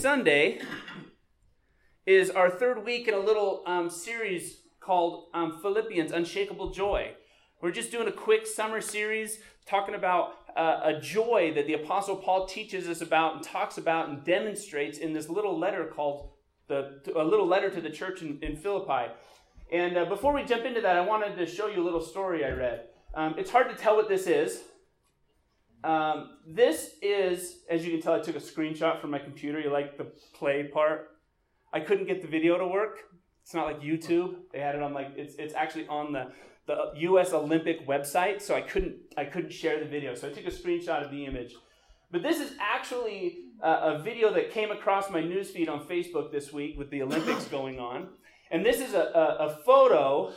Sunday is our third week in a little um, series called um, Philippians Unshakable Joy. We're just doing a quick summer series talking about uh, a joy that the Apostle Paul teaches us about and talks about and demonstrates in this little letter called the, a little letter to the church in, in Philippi. And uh, before we jump into that, I wanted to show you a little story I read. Um, it's hard to tell what this is. Um, this is, as you can tell, I took a screenshot from my computer. You like the play part? I couldn't get the video to work. It's not like YouTube. They had it on like it's it's actually on the the U.S. Olympic website, so I couldn't I couldn't share the video. So I took a screenshot of the image. But this is actually a, a video that came across my newsfeed on Facebook this week with the Olympics going on, and this is a, a, a photo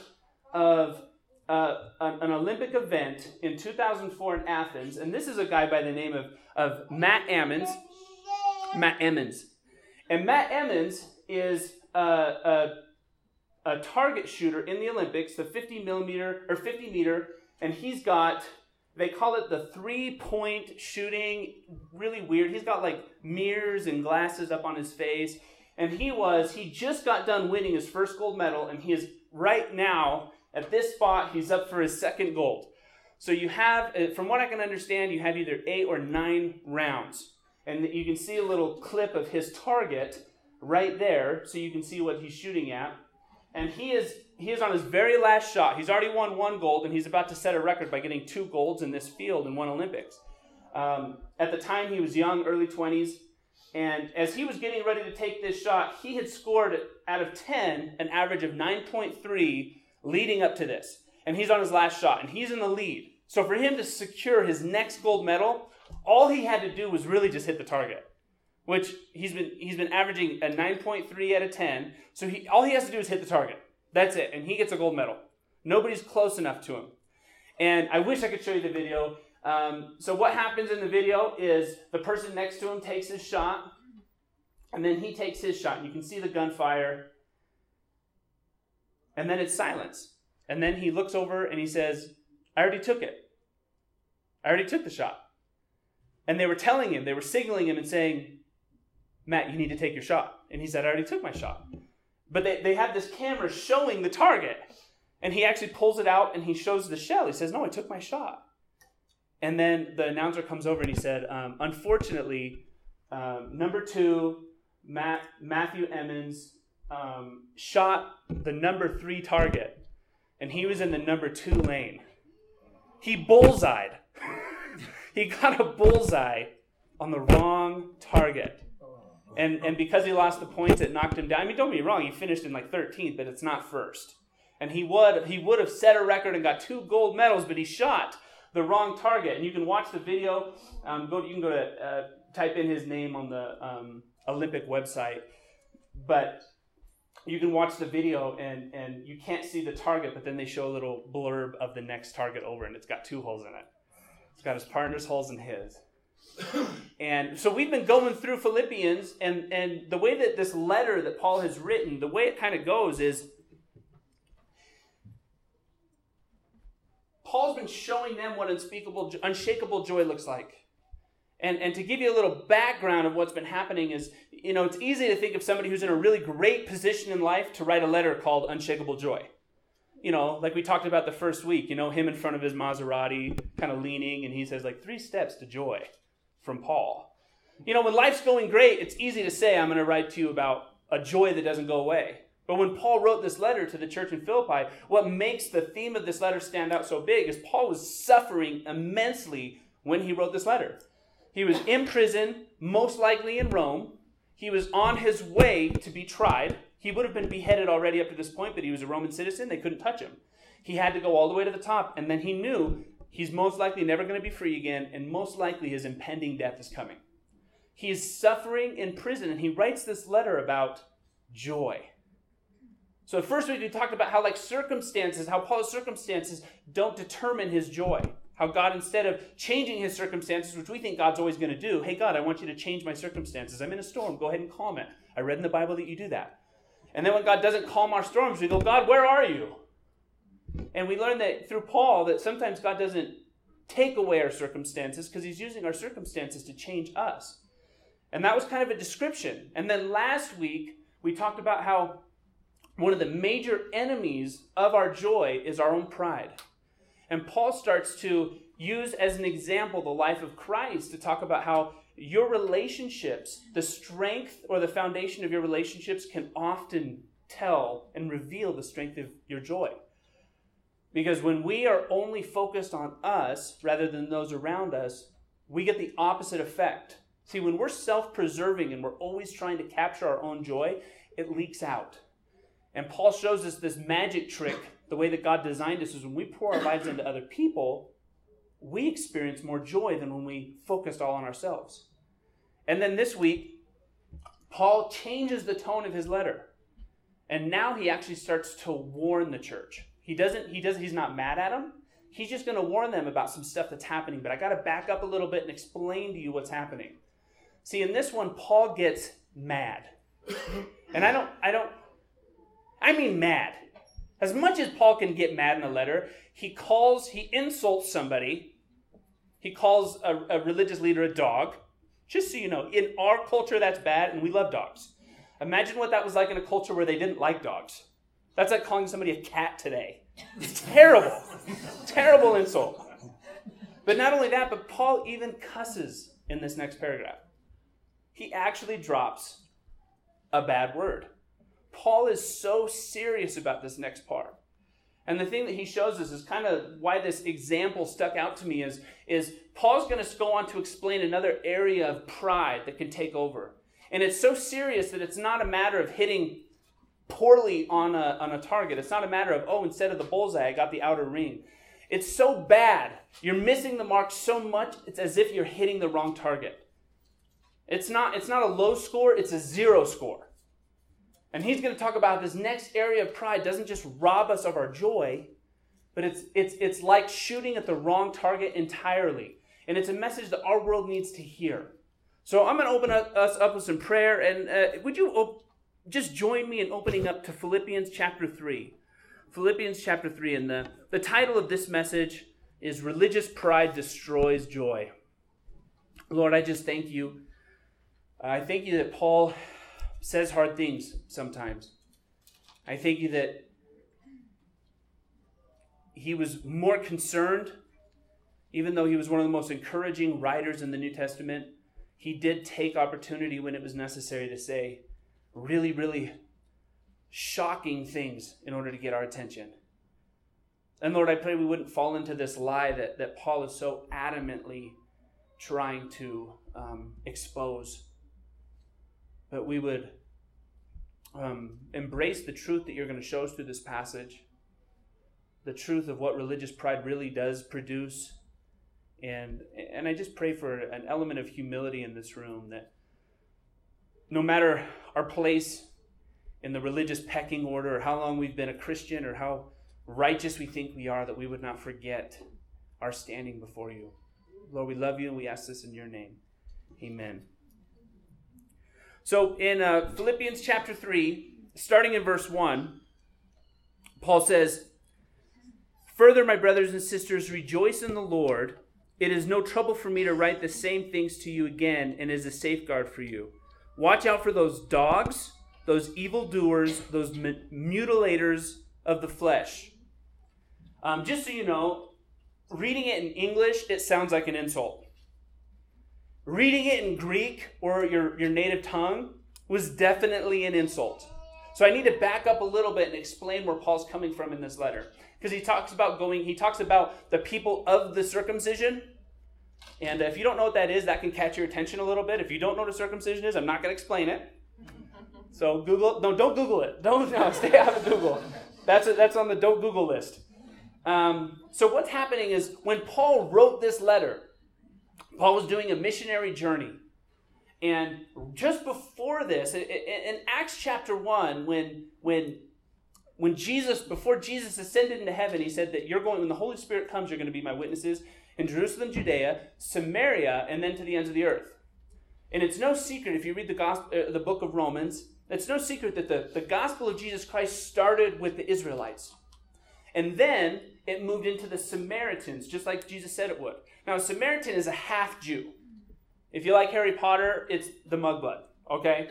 of uh, an, Olympic event in 2004 in Athens, and this is a guy by the name of, of Matt Emmons. Matt Emmons. And Matt Emmons is a, a, a target shooter in the Olympics, the 50 millimeter or 50 meter, and he's got they call it the three point shooting. Really weird. He's got like mirrors and glasses up on his face. And he was, he just got done winning his first gold medal, and he is right now at this spot, he's up for his second gold. So you have, uh, from what I can understand, you have either eight or nine rounds. And you can see a little clip of his target right there, so you can see what he's shooting at. And he is he is on his very last shot. He's already won one gold, and he's about to set a record by getting two golds in this field in one Olympics. Um, at the time, he was young, early 20s. And as he was getting ready to take this shot, he had scored out of 10 an average of 9.3 leading up to this. And he's on his last shot, and he's in the lead. So for him to secure his next gold medal, all he had to do was really just hit the target, which he's been he's been averaging a 9.3 out of 10. So he all he has to do is hit the target. That's it, and he gets a gold medal. Nobody's close enough to him. And I wish I could show you the video. Um, so what happens in the video is the person next to him takes his shot, and then he takes his shot. You can see the gunfire, and then it's silence. And then he looks over and he says, I already took it. I already took the shot. And they were telling him, they were signaling him and saying, Matt, you need to take your shot. And he said, I already took my shot. But they, they have this camera showing the target. And he actually pulls it out and he shows the shell. He says, No, I took my shot. And then the announcer comes over and he said, um, Unfortunately, um, number two, Matt, Matthew Emmons um, shot the number three target, and he was in the number two lane. He bullseyed. he got a bullseye on the wrong target. And, and because he lost the points, it knocked him down. I mean, don't be wrong, he finished in like 13th, but it's not first. And he would, he would have set a record and got two gold medals, but he shot the wrong target. And you can watch the video. Um, go, you can go to uh, type in his name on the um, Olympic website. But you can watch the video and and you can't see the target, but then they show a little blurb of the next target over, and it's got two holes in it. It's got his partner's holes and his. and so we've been going through Philippians, and and the way that this letter that Paul has written, the way it kind of goes is. Paul's been showing them what unspeakable, unshakable joy looks like. And, and to give you a little background of what's been happening is, you know, it's easy to think of somebody who's in a really great position in life to write a letter called Unshakable Joy. You know, like we talked about the first week, you know, him in front of his Maserati, kind of leaning, and he says, like, three steps to joy from Paul. You know, when life's going great, it's easy to say, I'm going to write to you about a joy that doesn't go away. But when Paul wrote this letter to the church in Philippi, what makes the theme of this letter stand out so big is Paul was suffering immensely when he wrote this letter. He was in prison, most likely in Rome. He was on his way to be tried. He would have been beheaded already up to this point, but he was a Roman citizen. They couldn't touch him. He had to go all the way to the top, and then he knew he's most likely never going to be free again, and most likely his impending death is coming. He is suffering in prison, and he writes this letter about joy. So, first week we talked about how, like circumstances, how Paul's circumstances don't determine his joy. How God, instead of changing his circumstances, which we think God's always going to do, hey, God, I want you to change my circumstances. I'm in a storm. Go ahead and calm it. I read in the Bible that you do that. And then when God doesn't calm our storms, we go, God, where are you? And we learn that through Paul that sometimes God doesn't take away our circumstances because he's using our circumstances to change us. And that was kind of a description. And then last week, we talked about how one of the major enemies of our joy is our own pride. And Paul starts to use as an example the life of Christ to talk about how your relationships, the strength or the foundation of your relationships, can often tell and reveal the strength of your joy. Because when we are only focused on us rather than those around us, we get the opposite effect. See, when we're self preserving and we're always trying to capture our own joy, it leaks out. And Paul shows us this magic trick. The way that God designed us is when we pour our lives into other people, we experience more joy than when we focused all on ourselves. And then this week, Paul changes the tone of his letter. And now he actually starts to warn the church. He doesn't, he does, he's not mad at them. He's just going to warn them about some stuff that's happening. But I got to back up a little bit and explain to you what's happening. See, in this one, Paul gets mad. And I don't, I don't, I mean mad. As much as Paul can get mad in a letter, he calls, he insults somebody he calls a, a religious leader a dog. Just so you know, in our culture, that's bad, and we love dogs. Imagine what that was like in a culture where they didn't like dogs. That's like calling somebody a cat today. It's terrible. terrible insult. But not only that, but Paul even cusses in this next paragraph. He actually drops a bad word. Paul is so serious about this next part. And the thing that he shows us is kind of why this example stuck out to me is, is Paul's going to go on to explain another area of pride that can take over. And it's so serious that it's not a matter of hitting poorly on a, on a target. It's not a matter of, oh, instead of the bullseye, I got the outer ring. It's so bad. You're missing the mark so much, it's as if you're hitting the wrong target. It's not, it's not a low score, it's a zero score. And he's going to talk about this next area of pride doesn't just rob us of our joy, but it's, it's, it's like shooting at the wrong target entirely. And it's a message that our world needs to hear. So I'm going to open up, us up with some prayer. And uh, would you op- just join me in opening up to Philippians chapter 3? Philippians chapter 3. And the, the title of this message is Religious Pride Destroys Joy. Lord, I just thank you. I thank you that Paul says hard things sometimes. I thank you that he was more concerned, even though he was one of the most encouraging writers in the New Testament, he did take opportunity when it was necessary to say really, really shocking things in order to get our attention. And Lord, I pray we wouldn't fall into this lie that, that Paul is so adamantly trying to um, expose that we would um, embrace the truth that you're going to show us through this passage, the truth of what religious pride really does produce. And, and I just pray for an element of humility in this room that no matter our place in the religious pecking order, or how long we've been a Christian, or how righteous we think we are, that we would not forget our standing before you. Lord, we love you and we ask this in your name. Amen. So in uh, Philippians chapter 3, starting in verse 1, Paul says, Further, my brothers and sisters, rejoice in the Lord. It is no trouble for me to write the same things to you again, and is a safeguard for you. Watch out for those dogs, those evildoers, those mutilators of the flesh. Um, just so you know, reading it in English, it sounds like an insult. Reading it in Greek or your, your native tongue was definitely an insult. So I need to back up a little bit and explain where Paul's coming from in this letter. Because he talks about going, he talks about the people of the circumcision. And if you don't know what that is, that can catch your attention a little bit. If you don't know what a circumcision is, I'm not going to explain it. So Google, no, don't Google it. Don't no, stay out of Google. That's a, that's on the don't Google list. Um, so what's happening is when Paul wrote this letter, Paul was doing a missionary journey. And just before this, in Acts chapter 1, when, when, when Jesus, before Jesus ascended into heaven, he said that you're going, when the Holy Spirit comes, you're going to be my witnesses in Jerusalem, Judea, Samaria, and then to the ends of the earth. And it's no secret, if you read the, gospel, uh, the book of Romans, it's no secret that the, the gospel of Jesus Christ started with the Israelites. And then it moved into the Samaritans, just like Jesus said it would. Now, a Samaritan is a half Jew. If you like Harry Potter, it's the Mudblood, okay?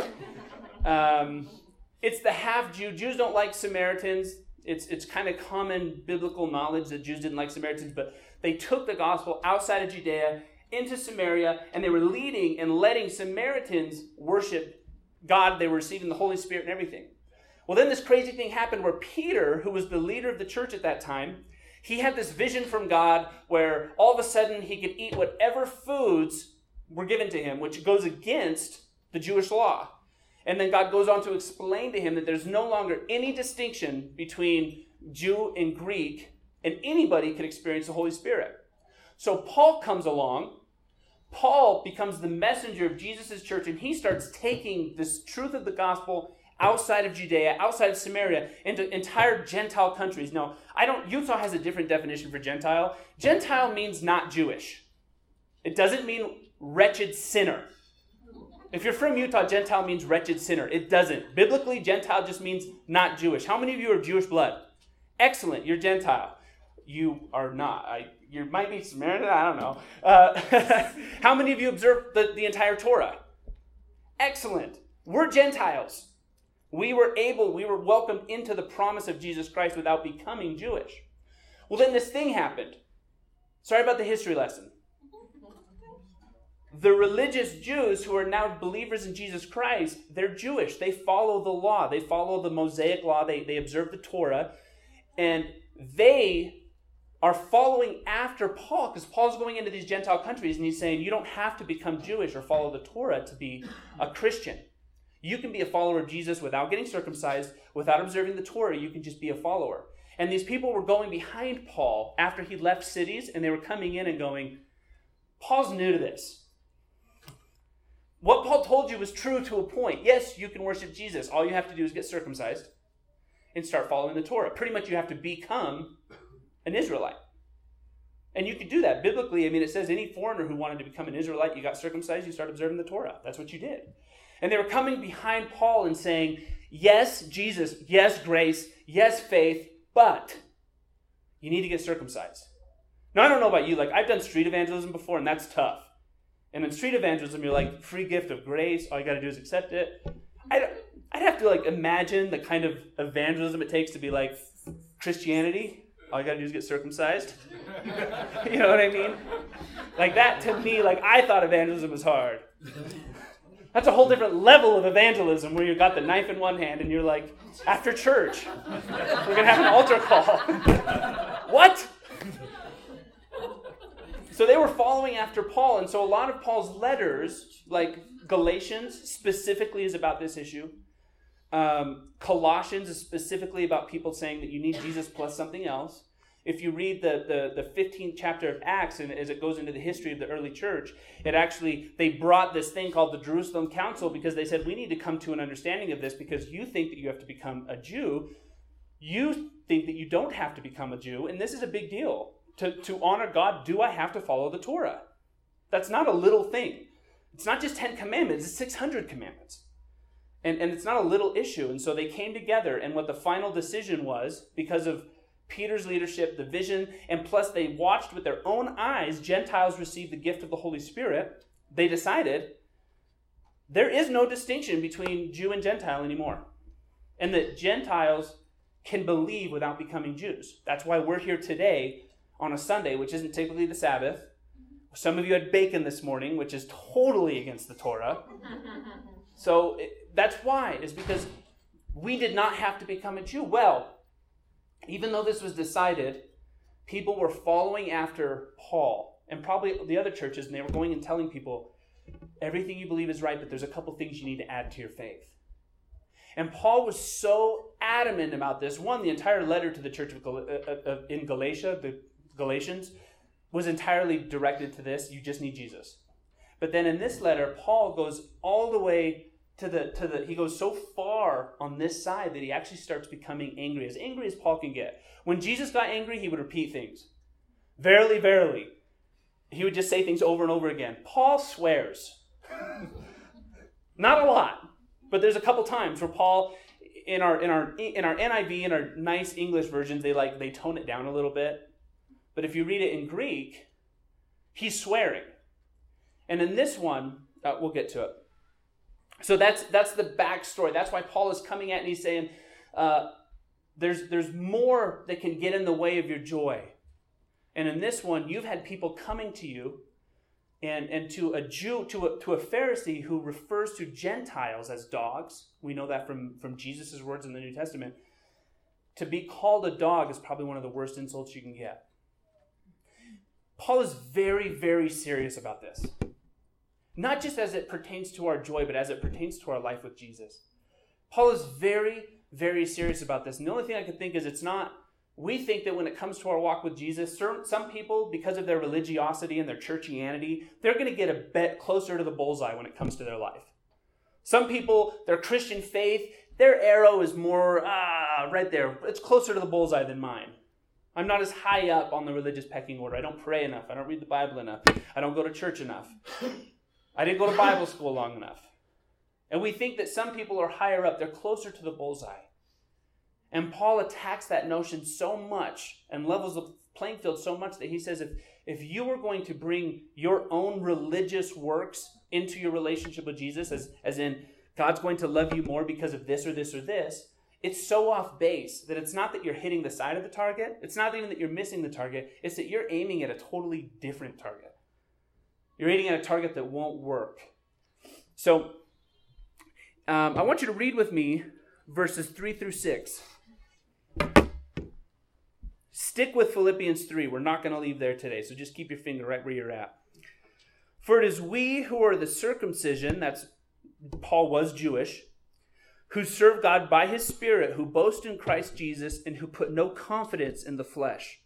Um, it's the half Jew. Jews don't like Samaritans. It's, it's kind of common biblical knowledge that Jews didn't like Samaritans, but they took the gospel outside of Judea into Samaria, and they were leading and letting Samaritans worship God. They were receiving the Holy Spirit and everything. Well, then this crazy thing happened where Peter, who was the leader of the church at that time, he had this vision from God where all of a sudden he could eat whatever foods were given to him, which goes against the Jewish law. And then God goes on to explain to him that there's no longer any distinction between Jew and Greek, and anybody can experience the Holy Spirit. So Paul comes along. Paul becomes the messenger of Jesus' church, and he starts taking this truth of the gospel outside of Judea, outside of Samaria, into entire Gentile countries. Now, I don't Utah has a different definition for Gentile. Gentile means not Jewish. It doesn't mean wretched sinner. If you're from Utah, Gentile means wretched sinner. It doesn't. Biblically, Gentile just means not Jewish. How many of you are Jewish blood? Excellent, you're Gentile. You are not. I, you might be Samaritan, I don't know. Uh, how many of you observe the, the entire Torah? Excellent. We're Gentiles. We were able, we were welcomed into the promise of Jesus Christ without becoming Jewish. Well, then this thing happened. Sorry about the history lesson the religious Jews who are now believers in Jesus Christ, they're Jewish. They follow the law, they follow the Mosaic law, they, they observe the Torah, and they are following after Paul because Paul's going into these Gentile countries and he's saying, You don't have to become Jewish or follow the Torah to be a Christian. You can be a follower of Jesus without getting circumcised, without observing the Torah. You can just be a follower. And these people were going behind Paul after he left cities and they were coming in and going, Paul's new to this. What Paul told you was true to a point. Yes, you can worship Jesus. All you have to do is get circumcised and start following the Torah. Pretty much you have to become an Israelite. And you could do that biblically. I mean, it says any foreigner who wanted to become an Israelite, you got circumcised, you start observing the Torah. That's what you did. And they were coming behind Paul and saying, Yes, Jesus, yes, grace, yes, faith, but you need to get circumcised. Now, I don't know about you, like, I've done street evangelism before, and that's tough. And in street evangelism, you're like, free gift of grace. All you got to do is accept it. I'd, I'd have to like imagine the kind of evangelism it takes to be like Christianity. All you got to do is get circumcised. you know what I mean? Like that to me, like I thought evangelism was hard. That's a whole different level of evangelism where you've got the knife in one hand and you're like, after church, we're going to have an altar call. what? So they were following after Paul, and so a lot of Paul's letters, like Galatians, specifically is about this issue. Um, Colossians is specifically about people saying that you need Jesus plus something else. If you read the, the, the 15th chapter of Acts, and as it goes into the history of the early church, it actually, they brought this thing called the Jerusalem Council because they said, we need to come to an understanding of this because you think that you have to become a Jew. You think that you don't have to become a Jew, and this is a big deal to, to honor God, do I have to follow the Torah? That's not a little thing. It's not just 10 commandments, it's 600 commandments. And, and it's not a little issue. And so they came together, and what the final decision was, because of Peter's leadership, the vision, and plus they watched with their own eyes Gentiles receive the gift of the Holy Spirit, they decided there is no distinction between Jew and Gentile anymore. And that Gentiles can believe without becoming Jews. That's why we're here today on a Sunday, which isn't typically the Sabbath. Some of you had bacon this morning, which is totally against the Torah. So it, that's why, is because we did not have to become a Jew. Well, even though this was decided, people were following after Paul and probably the other churches, and they were going and telling people, everything you believe is right, but there's a couple things you need to add to your faith. And Paul was so adamant about this. One, the entire letter to the church of uh, uh, in Galatia, the Galatians, was entirely directed to this. You just need Jesus. But then in this letter, Paul goes all the way to the to the he goes so far on this side that he actually starts becoming angry, as angry as Paul can get. When Jesus got angry, he would repeat things. Verily, verily. He would just say things over and over again. Paul swears. Not a lot, but there's a couple times where Paul in our in our in our NIV in our nice English versions they like they tone it down a little bit but if you read it in Greek, he's swearing. And in this one, uh, we'll get to it. So that's that's the backstory. That's why Paul is coming at and he's saying, uh, there's there's more that can get in the way of your joy. And in this one, you've had people coming to you, and and to a Jew, to a, to a Pharisee who refers to Gentiles as dogs. We know that from from Jesus' words in the New Testament. To be called a dog is probably one of the worst insults you can get. Paul is very, very serious about this. Not just as it pertains to our joy, but as it pertains to our life with Jesus. Paul is very, very serious about this. And the only thing I can think is it's not, we think that when it comes to our walk with Jesus, some people, because of their religiosity and their churchianity, they're going to get a bit closer to the bullseye when it comes to their life. Some people, their Christian faith, their arrow is more, ah, right there. It's closer to the bullseye than mine. I'm not as high up on the religious pecking order. I don't pray enough. I don't read the Bible enough. I don't go to church enough. I didn't go to Bible school long enough. And we think that some people are higher up, they're closer to the bullseye. And Paul attacks that notion so much and levels the playing field so much that he says if, if you were going to bring your own religious works into your relationship with Jesus, as, as in God's going to love you more because of this or this or this, it's so off base that it's not that you're hitting the side of the target. It's not even that you're missing the target. It's that you're aiming at a totally different target. You're aiming at a target that won't work. So um, I want you to read with me verses 3 through 6. Stick with Philippians 3. We're not going to leave there today, so just keep your finger right where you're at. For it is we who are the circumcision, that's Paul was Jewish who serve God by his Spirit, who boast in Christ Jesus, and who put no confidence in the flesh.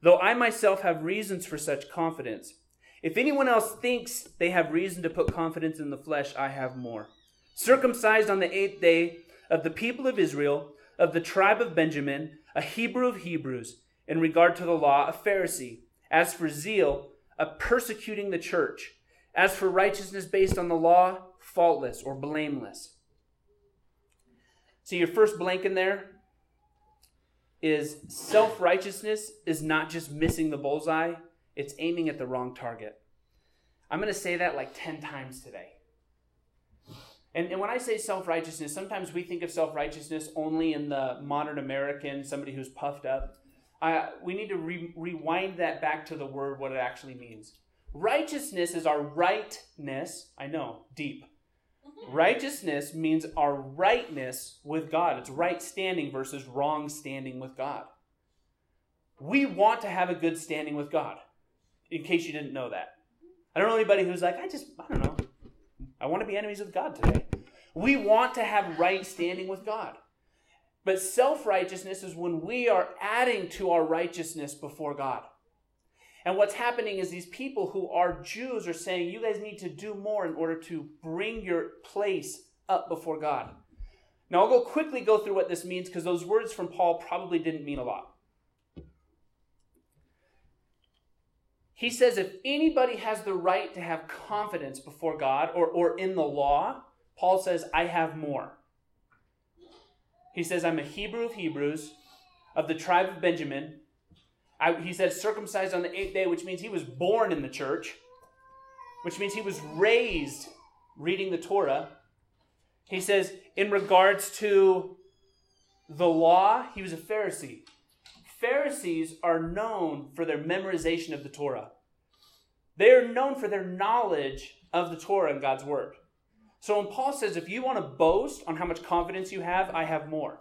Though I myself have reasons for such confidence. If anyone else thinks they have reason to put confidence in the flesh, I have more. Circumcised on the eighth day of the people of Israel, of the tribe of Benjamin, a Hebrew of Hebrews, in regard to the law, a Pharisee. As for zeal, a persecuting the church. As for righteousness based on the law, faultless or blameless. See, your first blank in there is self righteousness is not just missing the bullseye, it's aiming at the wrong target. I'm going to say that like 10 times today. And, and when I say self righteousness, sometimes we think of self righteousness only in the modern American, somebody who's puffed up. I, we need to re- rewind that back to the word, what it actually means. Righteousness is our rightness. I know, deep. Mm-hmm. Righteousness means our rightness with God. It's right standing versus wrong standing with God. We want to have a good standing with God, in case you didn't know that. I don't know anybody who's like, I just, I don't know. I want to be enemies with God today. We want to have right standing with God. But self righteousness is when we are adding to our righteousness before God. And what's happening is these people who are Jews are saying, you guys need to do more in order to bring your place up before God. Now, I'll go quickly go through what this means because those words from Paul probably didn't mean a lot. He says if anybody has the right to have confidence before God or, or in the law, Paul says, I have more. He says, I'm a Hebrew of Hebrews, of the tribe of Benjamin, I, he says circumcised on the eighth day, which means he was born in the church, which means he was raised reading the Torah. He says, in regards to the law, he was a Pharisee. Pharisees are known for their memorization of the Torah. They are known for their knowledge of the Torah and God's Word. So when Paul says, if you want to boast on how much confidence you have, I have more.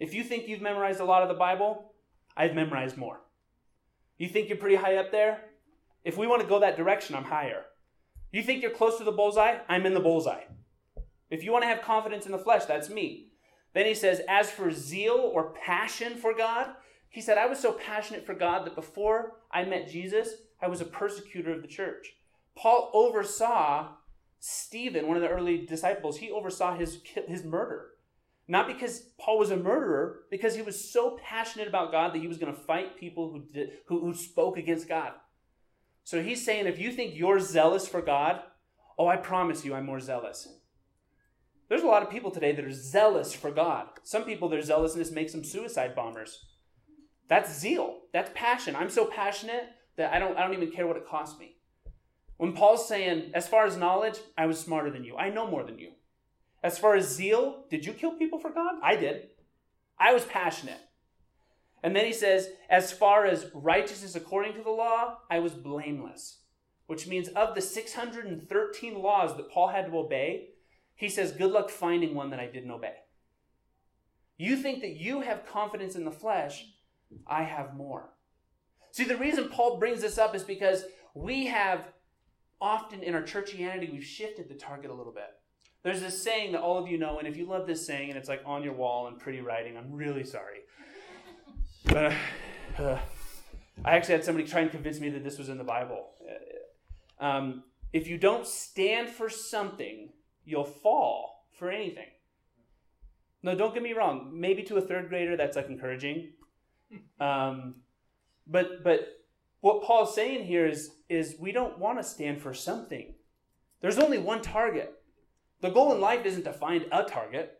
If you think you've memorized a lot of the Bible, I've memorized more. You think you're pretty high up there? If we want to go that direction, I'm higher. You think you're close to the bullseye? I'm in the bullseye. If you want to have confidence in the flesh, that's me. Then he says, As for zeal or passion for God, he said, I was so passionate for God that before I met Jesus, I was a persecutor of the church. Paul oversaw Stephen, one of the early disciples, he oversaw his, his murder. Not because Paul was a murderer, because he was so passionate about God that he was going to fight people who, did, who, who spoke against God. So he's saying, if you think you're zealous for God, oh, I promise you I'm more zealous. There's a lot of people today that are zealous for God. Some people, their zealousness makes them suicide bombers. That's zeal. That's passion. I'm so passionate that I don't, I don't even care what it costs me. When Paul's saying, as far as knowledge, I was smarter than you, I know more than you. As far as zeal, did you kill people for God? I did. I was passionate. And then he says, as far as righteousness according to the law, I was blameless. Which means of the 613 laws that Paul had to obey, he says, good luck finding one that I didn't obey. You think that you have confidence in the flesh, I have more. See, the reason Paul brings this up is because we have often in our churchianity, we've shifted the target a little bit. There's this saying that all of you know, and if you love this saying and it's like on your wall in pretty writing, I'm really sorry. But uh, uh, I actually had somebody try and convince me that this was in the Bible. Um, if you don't stand for something, you'll fall for anything. No, don't get me wrong. Maybe to a third grader, that's like encouraging. Um, but but what Paul's saying here is is we don't want to stand for something. There's only one target. The goal in life isn't to find a target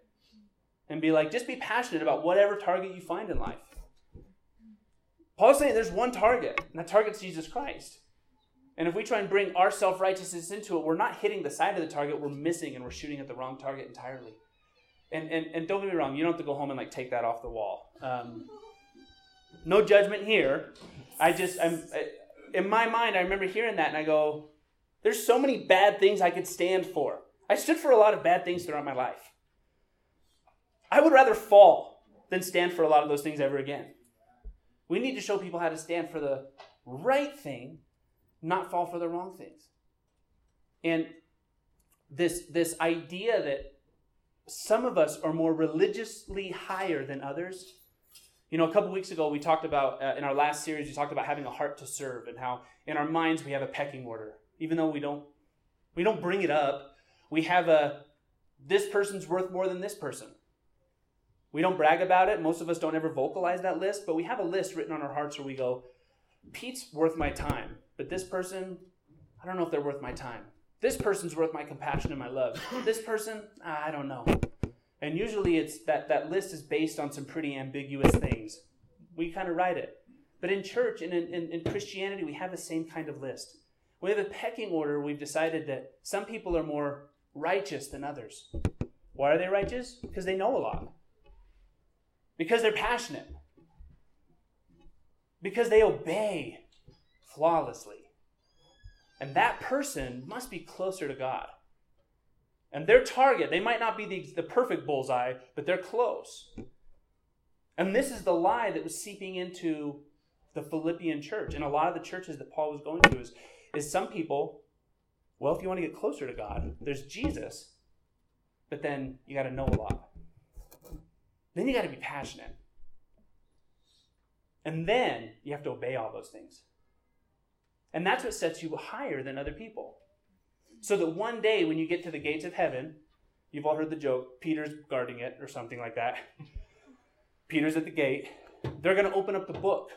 and be like, just be passionate about whatever target you find in life. Paul's saying there's one target, and that target's Jesus Christ. And if we try and bring our self righteousness into it, we're not hitting the side of the target, we're missing and we're shooting at the wrong target entirely. And, and, and don't get me wrong, you don't have to go home and like take that off the wall. Um, no judgment here. I just, I'm, in my mind, I remember hearing that and I go, there's so many bad things I could stand for. I stood for a lot of bad things throughout my life. I would rather fall than stand for a lot of those things ever again. We need to show people how to stand for the right thing, not fall for the wrong things. And this, this idea that some of us are more religiously higher than others. You know, a couple weeks ago, we talked about, uh, in our last series, we talked about having a heart to serve and how in our minds we have a pecking order. Even though we don't, we don't bring it up, we have a this person's worth more than this person. We don't brag about it. Most of us don't ever vocalize that list, but we have a list written on our hearts where we go, Pete's worth my time, but this person, I don't know if they're worth my time. This person's worth my compassion and my love. This person, I don't know. And usually it's that that list is based on some pretty ambiguous things. We kind of write it. But in church and in, in, in Christianity, we have the same kind of list. We have a pecking order. We've decided that some people are more righteous than others. Why are they righteous? Because they know a lot. Because they're passionate. Because they obey flawlessly. And that person must be closer to God. And their target, they might not be the, the perfect bullseye, but they're close. And this is the lie that was seeping into the Philippian church. And a lot of the churches that Paul was going to is, is some people well, if you want to get closer to God, there's Jesus, but then you got to know a lot. Then you got to be passionate. And then you have to obey all those things. And that's what sets you higher than other people. So that one day when you get to the gates of heaven, you've all heard the joke, Peter's guarding it or something like that. Peter's at the gate. They're going to open up the book.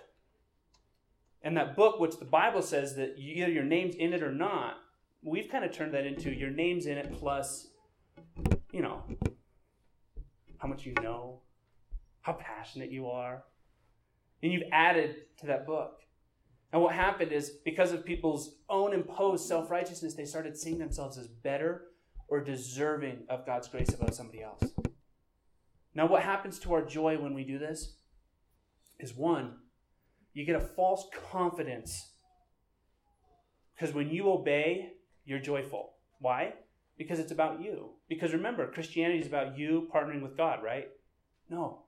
And that book, which the Bible says that either your name's in it or not, we've kind of turned that into your name's in it plus, you know, how much you know, how passionate you are. And you've added to that book. And what happened is because of people's own imposed self righteousness, they started seeing themselves as better or deserving of God's grace above somebody else. Now, what happens to our joy when we do this is one, you get a false confidence. Because when you obey, you're joyful. Why? Because it's about you. Because remember, Christianity is about you partnering with God, right? No.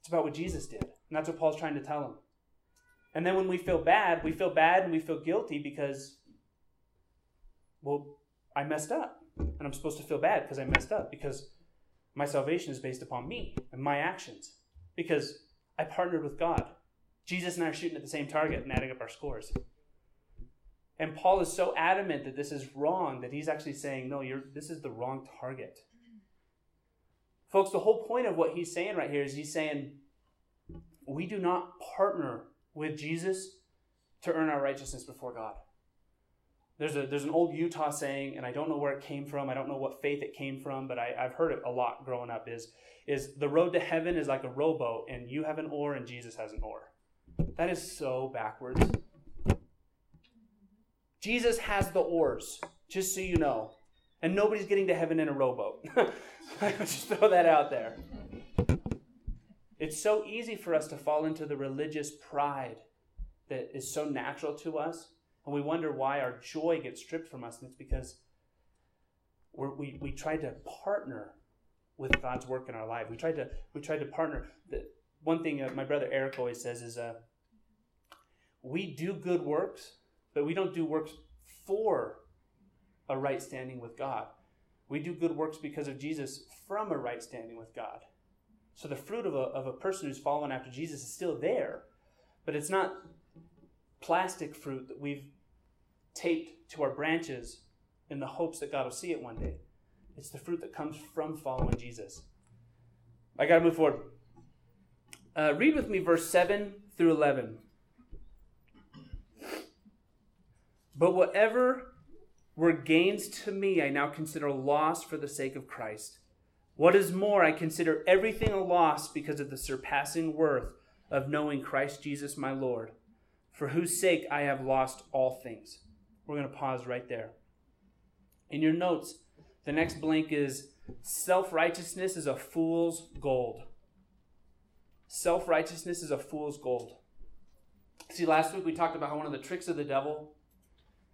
It's about what Jesus did. And that's what Paul's trying to tell them. And then when we feel bad, we feel bad and we feel guilty because, well, I messed up. And I'm supposed to feel bad because I messed up because my salvation is based upon me and my actions. Because I partnered with God. Jesus and I are shooting at the same target and adding up our scores. And Paul is so adamant that this is wrong that he's actually saying, no, you're, this is the wrong target. Folks, the whole point of what he's saying right here is he's saying, we do not partner with Jesus to earn our righteousness before God. There's, a, there's an old Utah saying, and I don't know where it came from. I don't know what faith it came from, but I, I've heard it a lot growing up is, is the road to heaven is like a rowboat, and you have an oar and Jesus has an oar. That is so backwards. Jesus has the oars, just so you know. And nobody's getting to heaven in a rowboat. I just throw that out there. It's so easy for us to fall into the religious pride that is so natural to us. And we wonder why our joy gets stripped from us. And it's because we we, tried to partner with God's work in our life. We tried to, we tried to partner. The, one thing uh, my brother Eric always says is uh, we do good works, but we don't do works for a right standing with God. We do good works because of Jesus from a right standing with God. So the fruit of a, of a person who's following after Jesus is still there, but it's not plastic fruit that we've taped to our branches in the hopes that God will see it one day. It's the fruit that comes from following Jesus. I got to move forward. Uh, read with me verse 7 through 11. But whatever were gains to me, I now consider loss for the sake of Christ. What is more, I consider everything a loss because of the surpassing worth of knowing Christ Jesus my Lord, for whose sake I have lost all things. We're going to pause right there. In your notes, the next blank is self righteousness is a fool's gold. Self righteousness is a fool's gold. See, last week we talked about how one of the tricks of the devil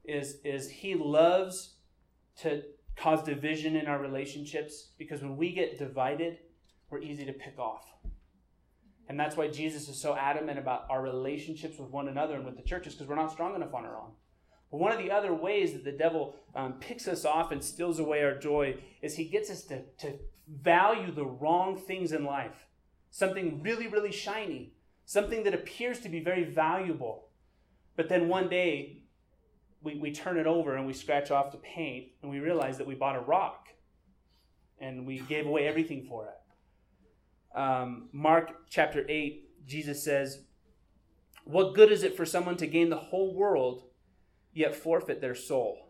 is, is he loves to cause division in our relationships because when we get divided, we're easy to pick off. And that's why Jesus is so adamant about our relationships with one another and with the churches because we're not strong enough on our own. But one of the other ways that the devil um, picks us off and steals away our joy is he gets us to, to value the wrong things in life. Something really, really shiny, something that appears to be very valuable. But then one day, we, we turn it over and we scratch off the paint and we realize that we bought a rock and we gave away everything for it. Um, Mark chapter 8, Jesus says, What good is it for someone to gain the whole world yet forfeit their soul.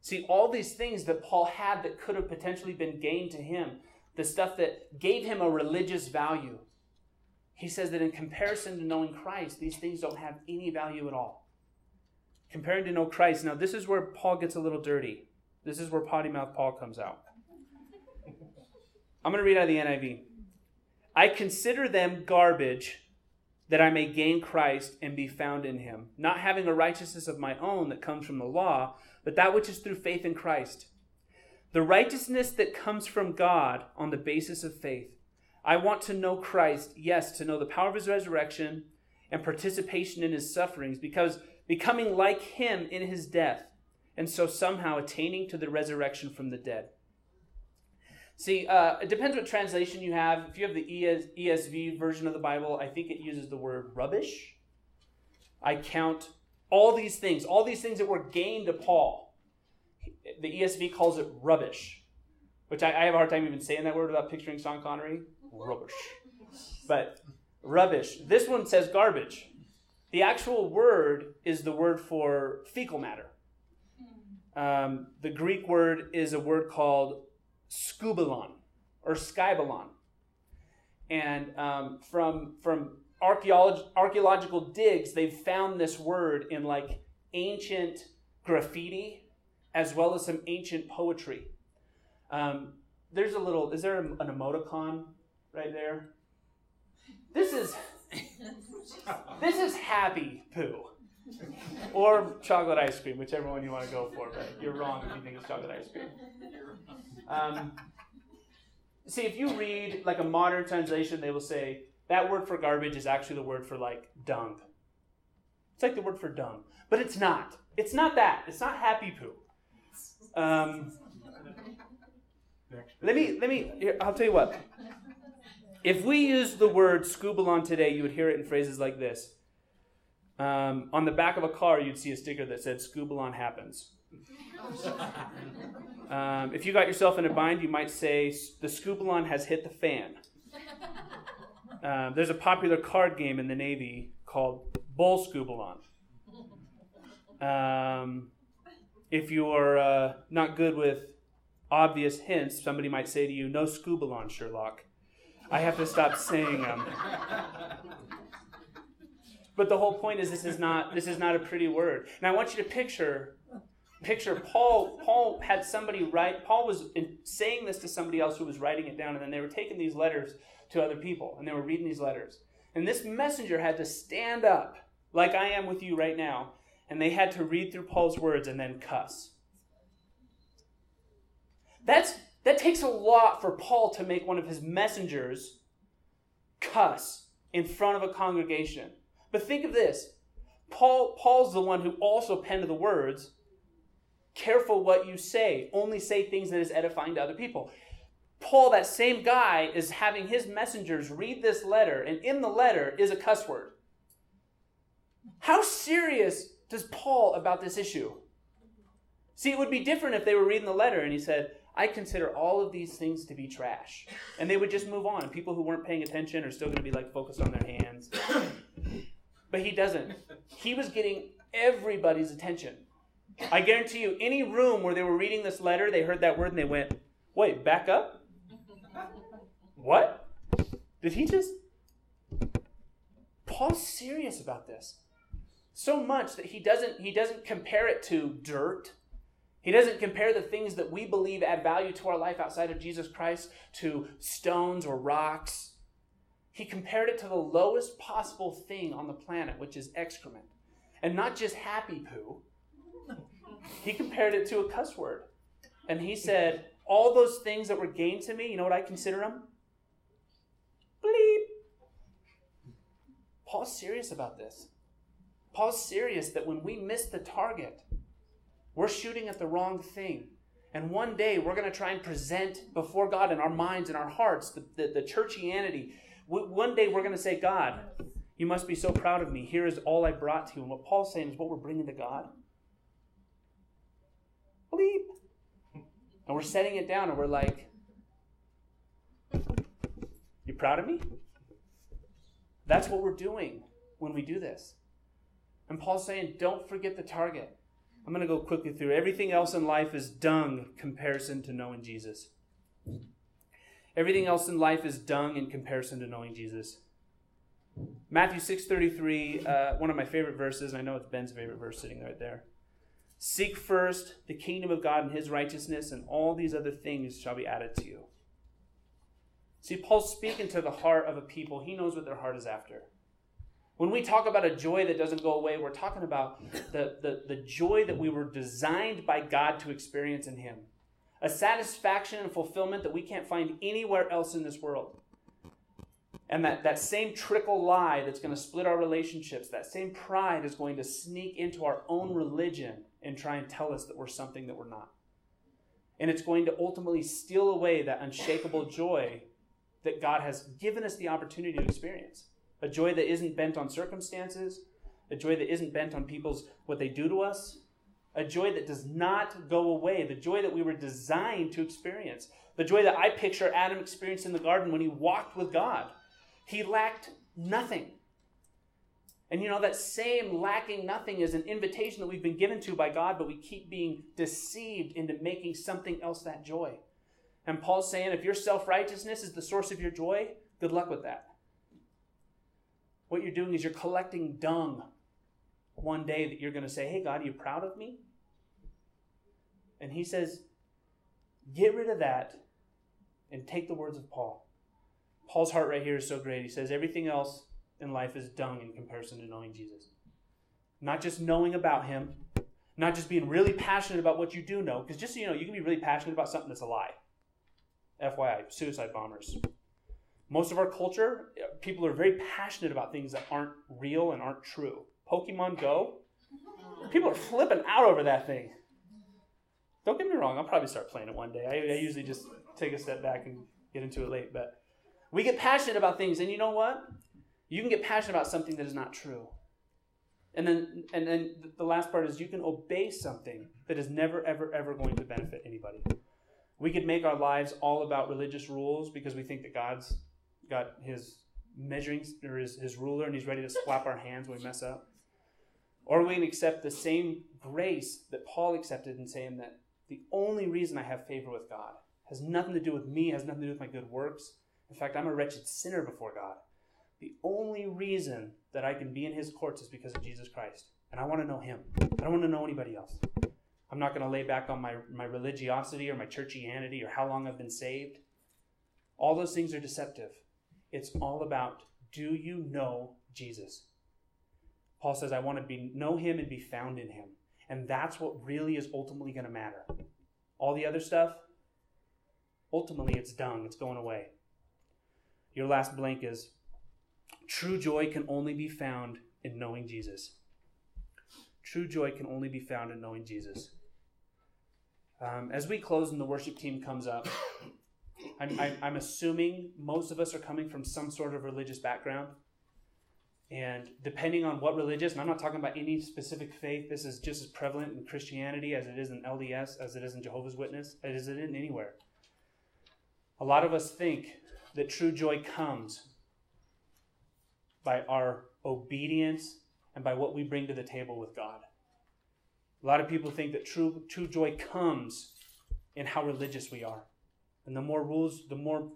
See, all these things that Paul had that could have potentially been gained to him, the stuff that gave him a religious value, he says that in comparison to knowing Christ, these things don't have any value at all. Comparing to know Christ, now this is where Paul gets a little dirty. This is where potty mouth Paul comes out. I'm going to read out of the NIV. I consider them garbage that I may gain Christ and be found in him, not having a righteousness of my own that comes from the law, but that which is through faith in Christ. The righteousness that comes from God on the basis of faith. I want to know Christ, yes, to know the power of his resurrection and participation in his sufferings, because becoming like him in his death, and so somehow attaining to the resurrection from the dead. See, uh, it depends what translation you have. If you have the ES, ESV version of the Bible, I think it uses the word rubbish. I count all these things, all these things that were gained to Paul. The ESV calls it rubbish, which I, I have a hard time even saying that word without picturing Sean Connery. Rubbish. But rubbish. This one says garbage. The actual word is the word for fecal matter. Um, the Greek word is a word called scubalon or skybalon. And um, from, from archeolog- archaeological digs, they've found this word in like ancient graffiti as well as some ancient poetry. Um, there's a little, is there an emoticon right there? This is, this is happy poo. or chocolate ice cream, whichever one you want to go for, but you're wrong if you think it's chocolate ice cream. Um, see, if you read like a modern translation, they will say that word for garbage is actually the word for like dung. It's like the word for dung, but it's not. It's not that. It's not happy poo. Um, let me let me. Here, I'll tell you what. If we use the word scubalon today, you would hear it in phrases like this. Um, on the back of a car, you'd see a sticker that said "Scubalon happens." Um, if you got yourself in a bind, you might say the Scubalon has hit the fan. Um, there's a popular card game in the Navy called Bull Scubalon. Um, if you're uh, not good with obvious hints, somebody might say to you, No Scubalon, Sherlock. I have to stop saying them. But the whole point is this is not this is not a pretty word. And I want you to picture picture Paul Paul had somebody write Paul was saying this to somebody else who was writing it down and then they were taking these letters to other people and they were reading these letters. And this messenger had to stand up like I am with you right now and they had to read through Paul's words and then cuss. That's that takes a lot for Paul to make one of his messengers cuss in front of a congregation. But think of this. Paul Paul's the one who also penned the words, careful what you say, only say things that is edifying to other people. Paul, that same guy, is having his messengers read this letter, and in the letter is a cuss word. How serious does Paul about this issue? See, it would be different if they were reading the letter and he said, I consider all of these things to be trash. And they would just move on. People who weren't paying attention are still going to be like focused on their hands. But he doesn't. He was getting everybody's attention. I guarantee you, any room where they were reading this letter, they heard that word and they went, Wait, back up? What? Did he just. Paul's serious about this. So much that he doesn't he doesn't compare it to dirt he doesn't compare the things that we believe add value to our life outside of Jesus Christ to stones or rocks. He compared it to the lowest possible thing on the planet, which is excrement. And not just happy poo. He compared it to a cuss word. And he said, All those things that were gained to me, you know what I consider them? Bleep. Paul's serious about this. Paul's serious that when we miss the target, we're shooting at the wrong thing. And one day we're going to try and present before God in our minds and our hearts the, the, the churchianity. One day we're going to say, God, you must be so proud of me. Here is all I brought to you. And what Paul's saying is what we're bringing to God. Bleep. And we're setting it down and we're like, You proud of me? That's what we're doing when we do this. And Paul's saying, Don't forget the target. I'm going to go quickly through. Everything else in life is dung comparison to knowing Jesus. Everything else in life is dung in comparison to knowing Jesus. Matthew 6:33, uh, one of my favorite verses, and I know it's Ben's favorite verse sitting right there. Seek first the kingdom of God and his righteousness, and all these other things shall be added to you. See, Paul's speaking to the heart of a people. He knows what their heart is after. When we talk about a joy that doesn't go away, we're talking about the, the, the joy that we were designed by God to experience in Him. A satisfaction and fulfillment that we can't find anywhere else in this world. And that, that same trickle lie that's going to split our relationships, that same pride is going to sneak into our own religion and try and tell us that we're something that we're not. And it's going to ultimately steal away that unshakable joy that God has given us the opportunity to experience a joy that isn't bent on circumstances, a joy that isn't bent on people's what they do to us, a joy that does not go away, the joy that we were designed to experience, the joy that I picture Adam experienced in the garden when he walked with God. He lacked nothing. And you know, that same lacking nothing is an invitation that we've been given to by God, but we keep being deceived into making something else that joy. And Paul's saying if your self righteousness is the source of your joy, good luck with that what you're doing is you're collecting dung one day that you're going to say, Hey, God, are you proud of me? And he says, Get rid of that and take the words of Paul. Paul's heart right here is so great. He says, Everything else in life is dung in comparison to knowing Jesus. Not just knowing about him, not just being really passionate about what you do know, because just so you know, you can be really passionate about something that's a lie. FYI, suicide bombers, most of our culture, people are very passionate about things that aren't real and aren't true. Pokemon Go, people are flipping out over that thing. Don't get me wrong, I'll probably start playing it one day. I, I usually just take a step back and get into it late, but we get passionate about things, and you know what? You can get passionate about something that is not true. And then, and then the last part is you can obey something that is never, ever, ever going to benefit anybody. We could make our lives all about religious rules because we think that God's got his measuring or his, his ruler and he's ready to slap our hands when we mess up. Or we can accept the same grace that Paul accepted in saying that the only reason I have favor with God has nothing to do with me, has nothing to do with my good works. In fact, I'm a wretched sinner before God. The only reason that I can be in his courts is because of Jesus Christ. And I want to know him. I don't want to know anybody else. I'm not going to lay back on my, my religiosity or my churchianity or how long I've been saved. All those things are deceptive. It's all about do you know Jesus? Paul says, I want to be, know him and be found in him. And that's what really is ultimately going to matter. All the other stuff, ultimately it's dung, it's going away. Your last blank is true joy can only be found in knowing Jesus. True joy can only be found in knowing Jesus. Um, as we close and the worship team comes up, I'm, I'm, I'm assuming most of us are coming from some sort of religious background. And depending on what religious, and I'm not talking about any specific faith, this is just as prevalent in Christianity as it is in LDS, as it is in Jehovah's Witness, as it is in anywhere. A lot of us think that true joy comes by our obedience and by what we bring to the table with God. A lot of people think that true, true joy comes in how religious we are. And the more rules, the more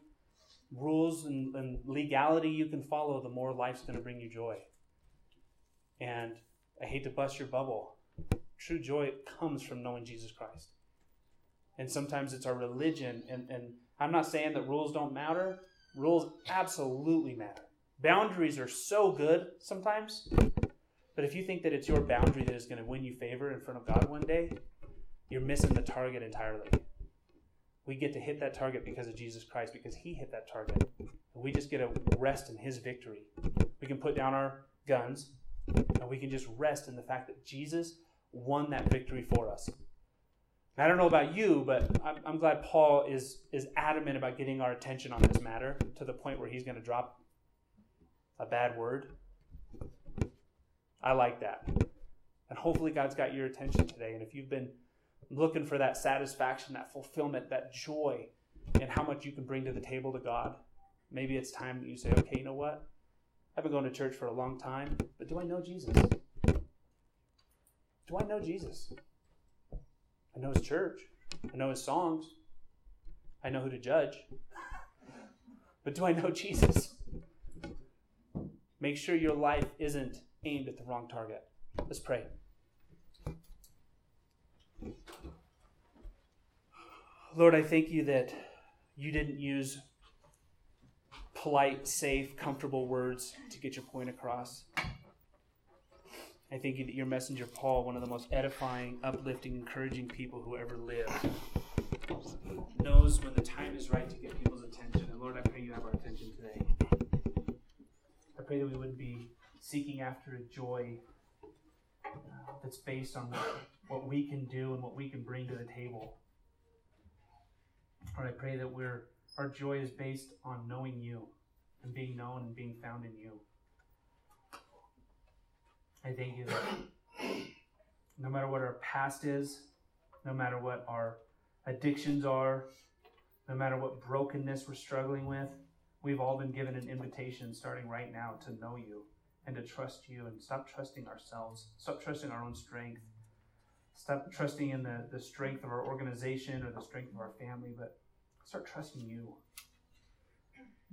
rules and, and legality you can follow, the more life's going to bring you joy. And I hate to bust your bubble. True joy comes from knowing Jesus Christ. And sometimes it's our religion. And, and I'm not saying that rules don't matter, rules absolutely matter. Boundaries are so good sometimes. But if you think that it's your boundary that is going to win you favor in front of God one day, you're missing the target entirely. We get to hit that target because of Jesus Christ, because He hit that target. And we just get to rest in His victory. We can put down our guns and we can just rest in the fact that Jesus won that victory for us. I don't know about you, but I'm, I'm glad Paul is, is adamant about getting our attention on this matter to the point where he's going to drop a bad word. I like that. And hopefully, God's got your attention today. And if you've been looking for that satisfaction, that fulfillment, that joy, and how much you can bring to the table to God, maybe it's time that you say, okay, you know what? I've been going to church for a long time, but do I know Jesus? Do I know Jesus? I know his church. I know his songs. I know who to judge. But do I know Jesus? Make sure your life isn't aimed at the wrong target. Let's pray. Lord, I thank you that you didn't use polite, safe, comfortable words to get your point across. I thank you that your messenger, Paul, one of the most edifying, uplifting, encouraging people who ever lived, knows when the time is right to get people's attention. And Lord, I pray you have our attention today. I pray that we wouldn't be seeking after a joy uh, that's based on what, what we can do and what we can bring to the table. Lord, I pray that we're our joy is based on knowing you and being known and being found in you. I thank you that no matter what our past is, no matter what our addictions are, no matter what brokenness we're struggling with, we've all been given an invitation starting right now to know you and to trust you and stop trusting ourselves, stop trusting our own strength, stop trusting in the, the strength of our organization or the strength of our family, but start trusting you.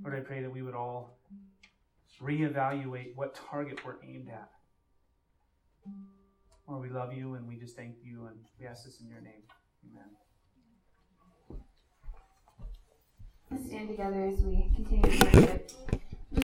Lord, I pray that we would all reevaluate what target we're aimed at. Lord, we love you and we just thank you and we ask this in your name. Amen. Let's stand together as we continue to worship.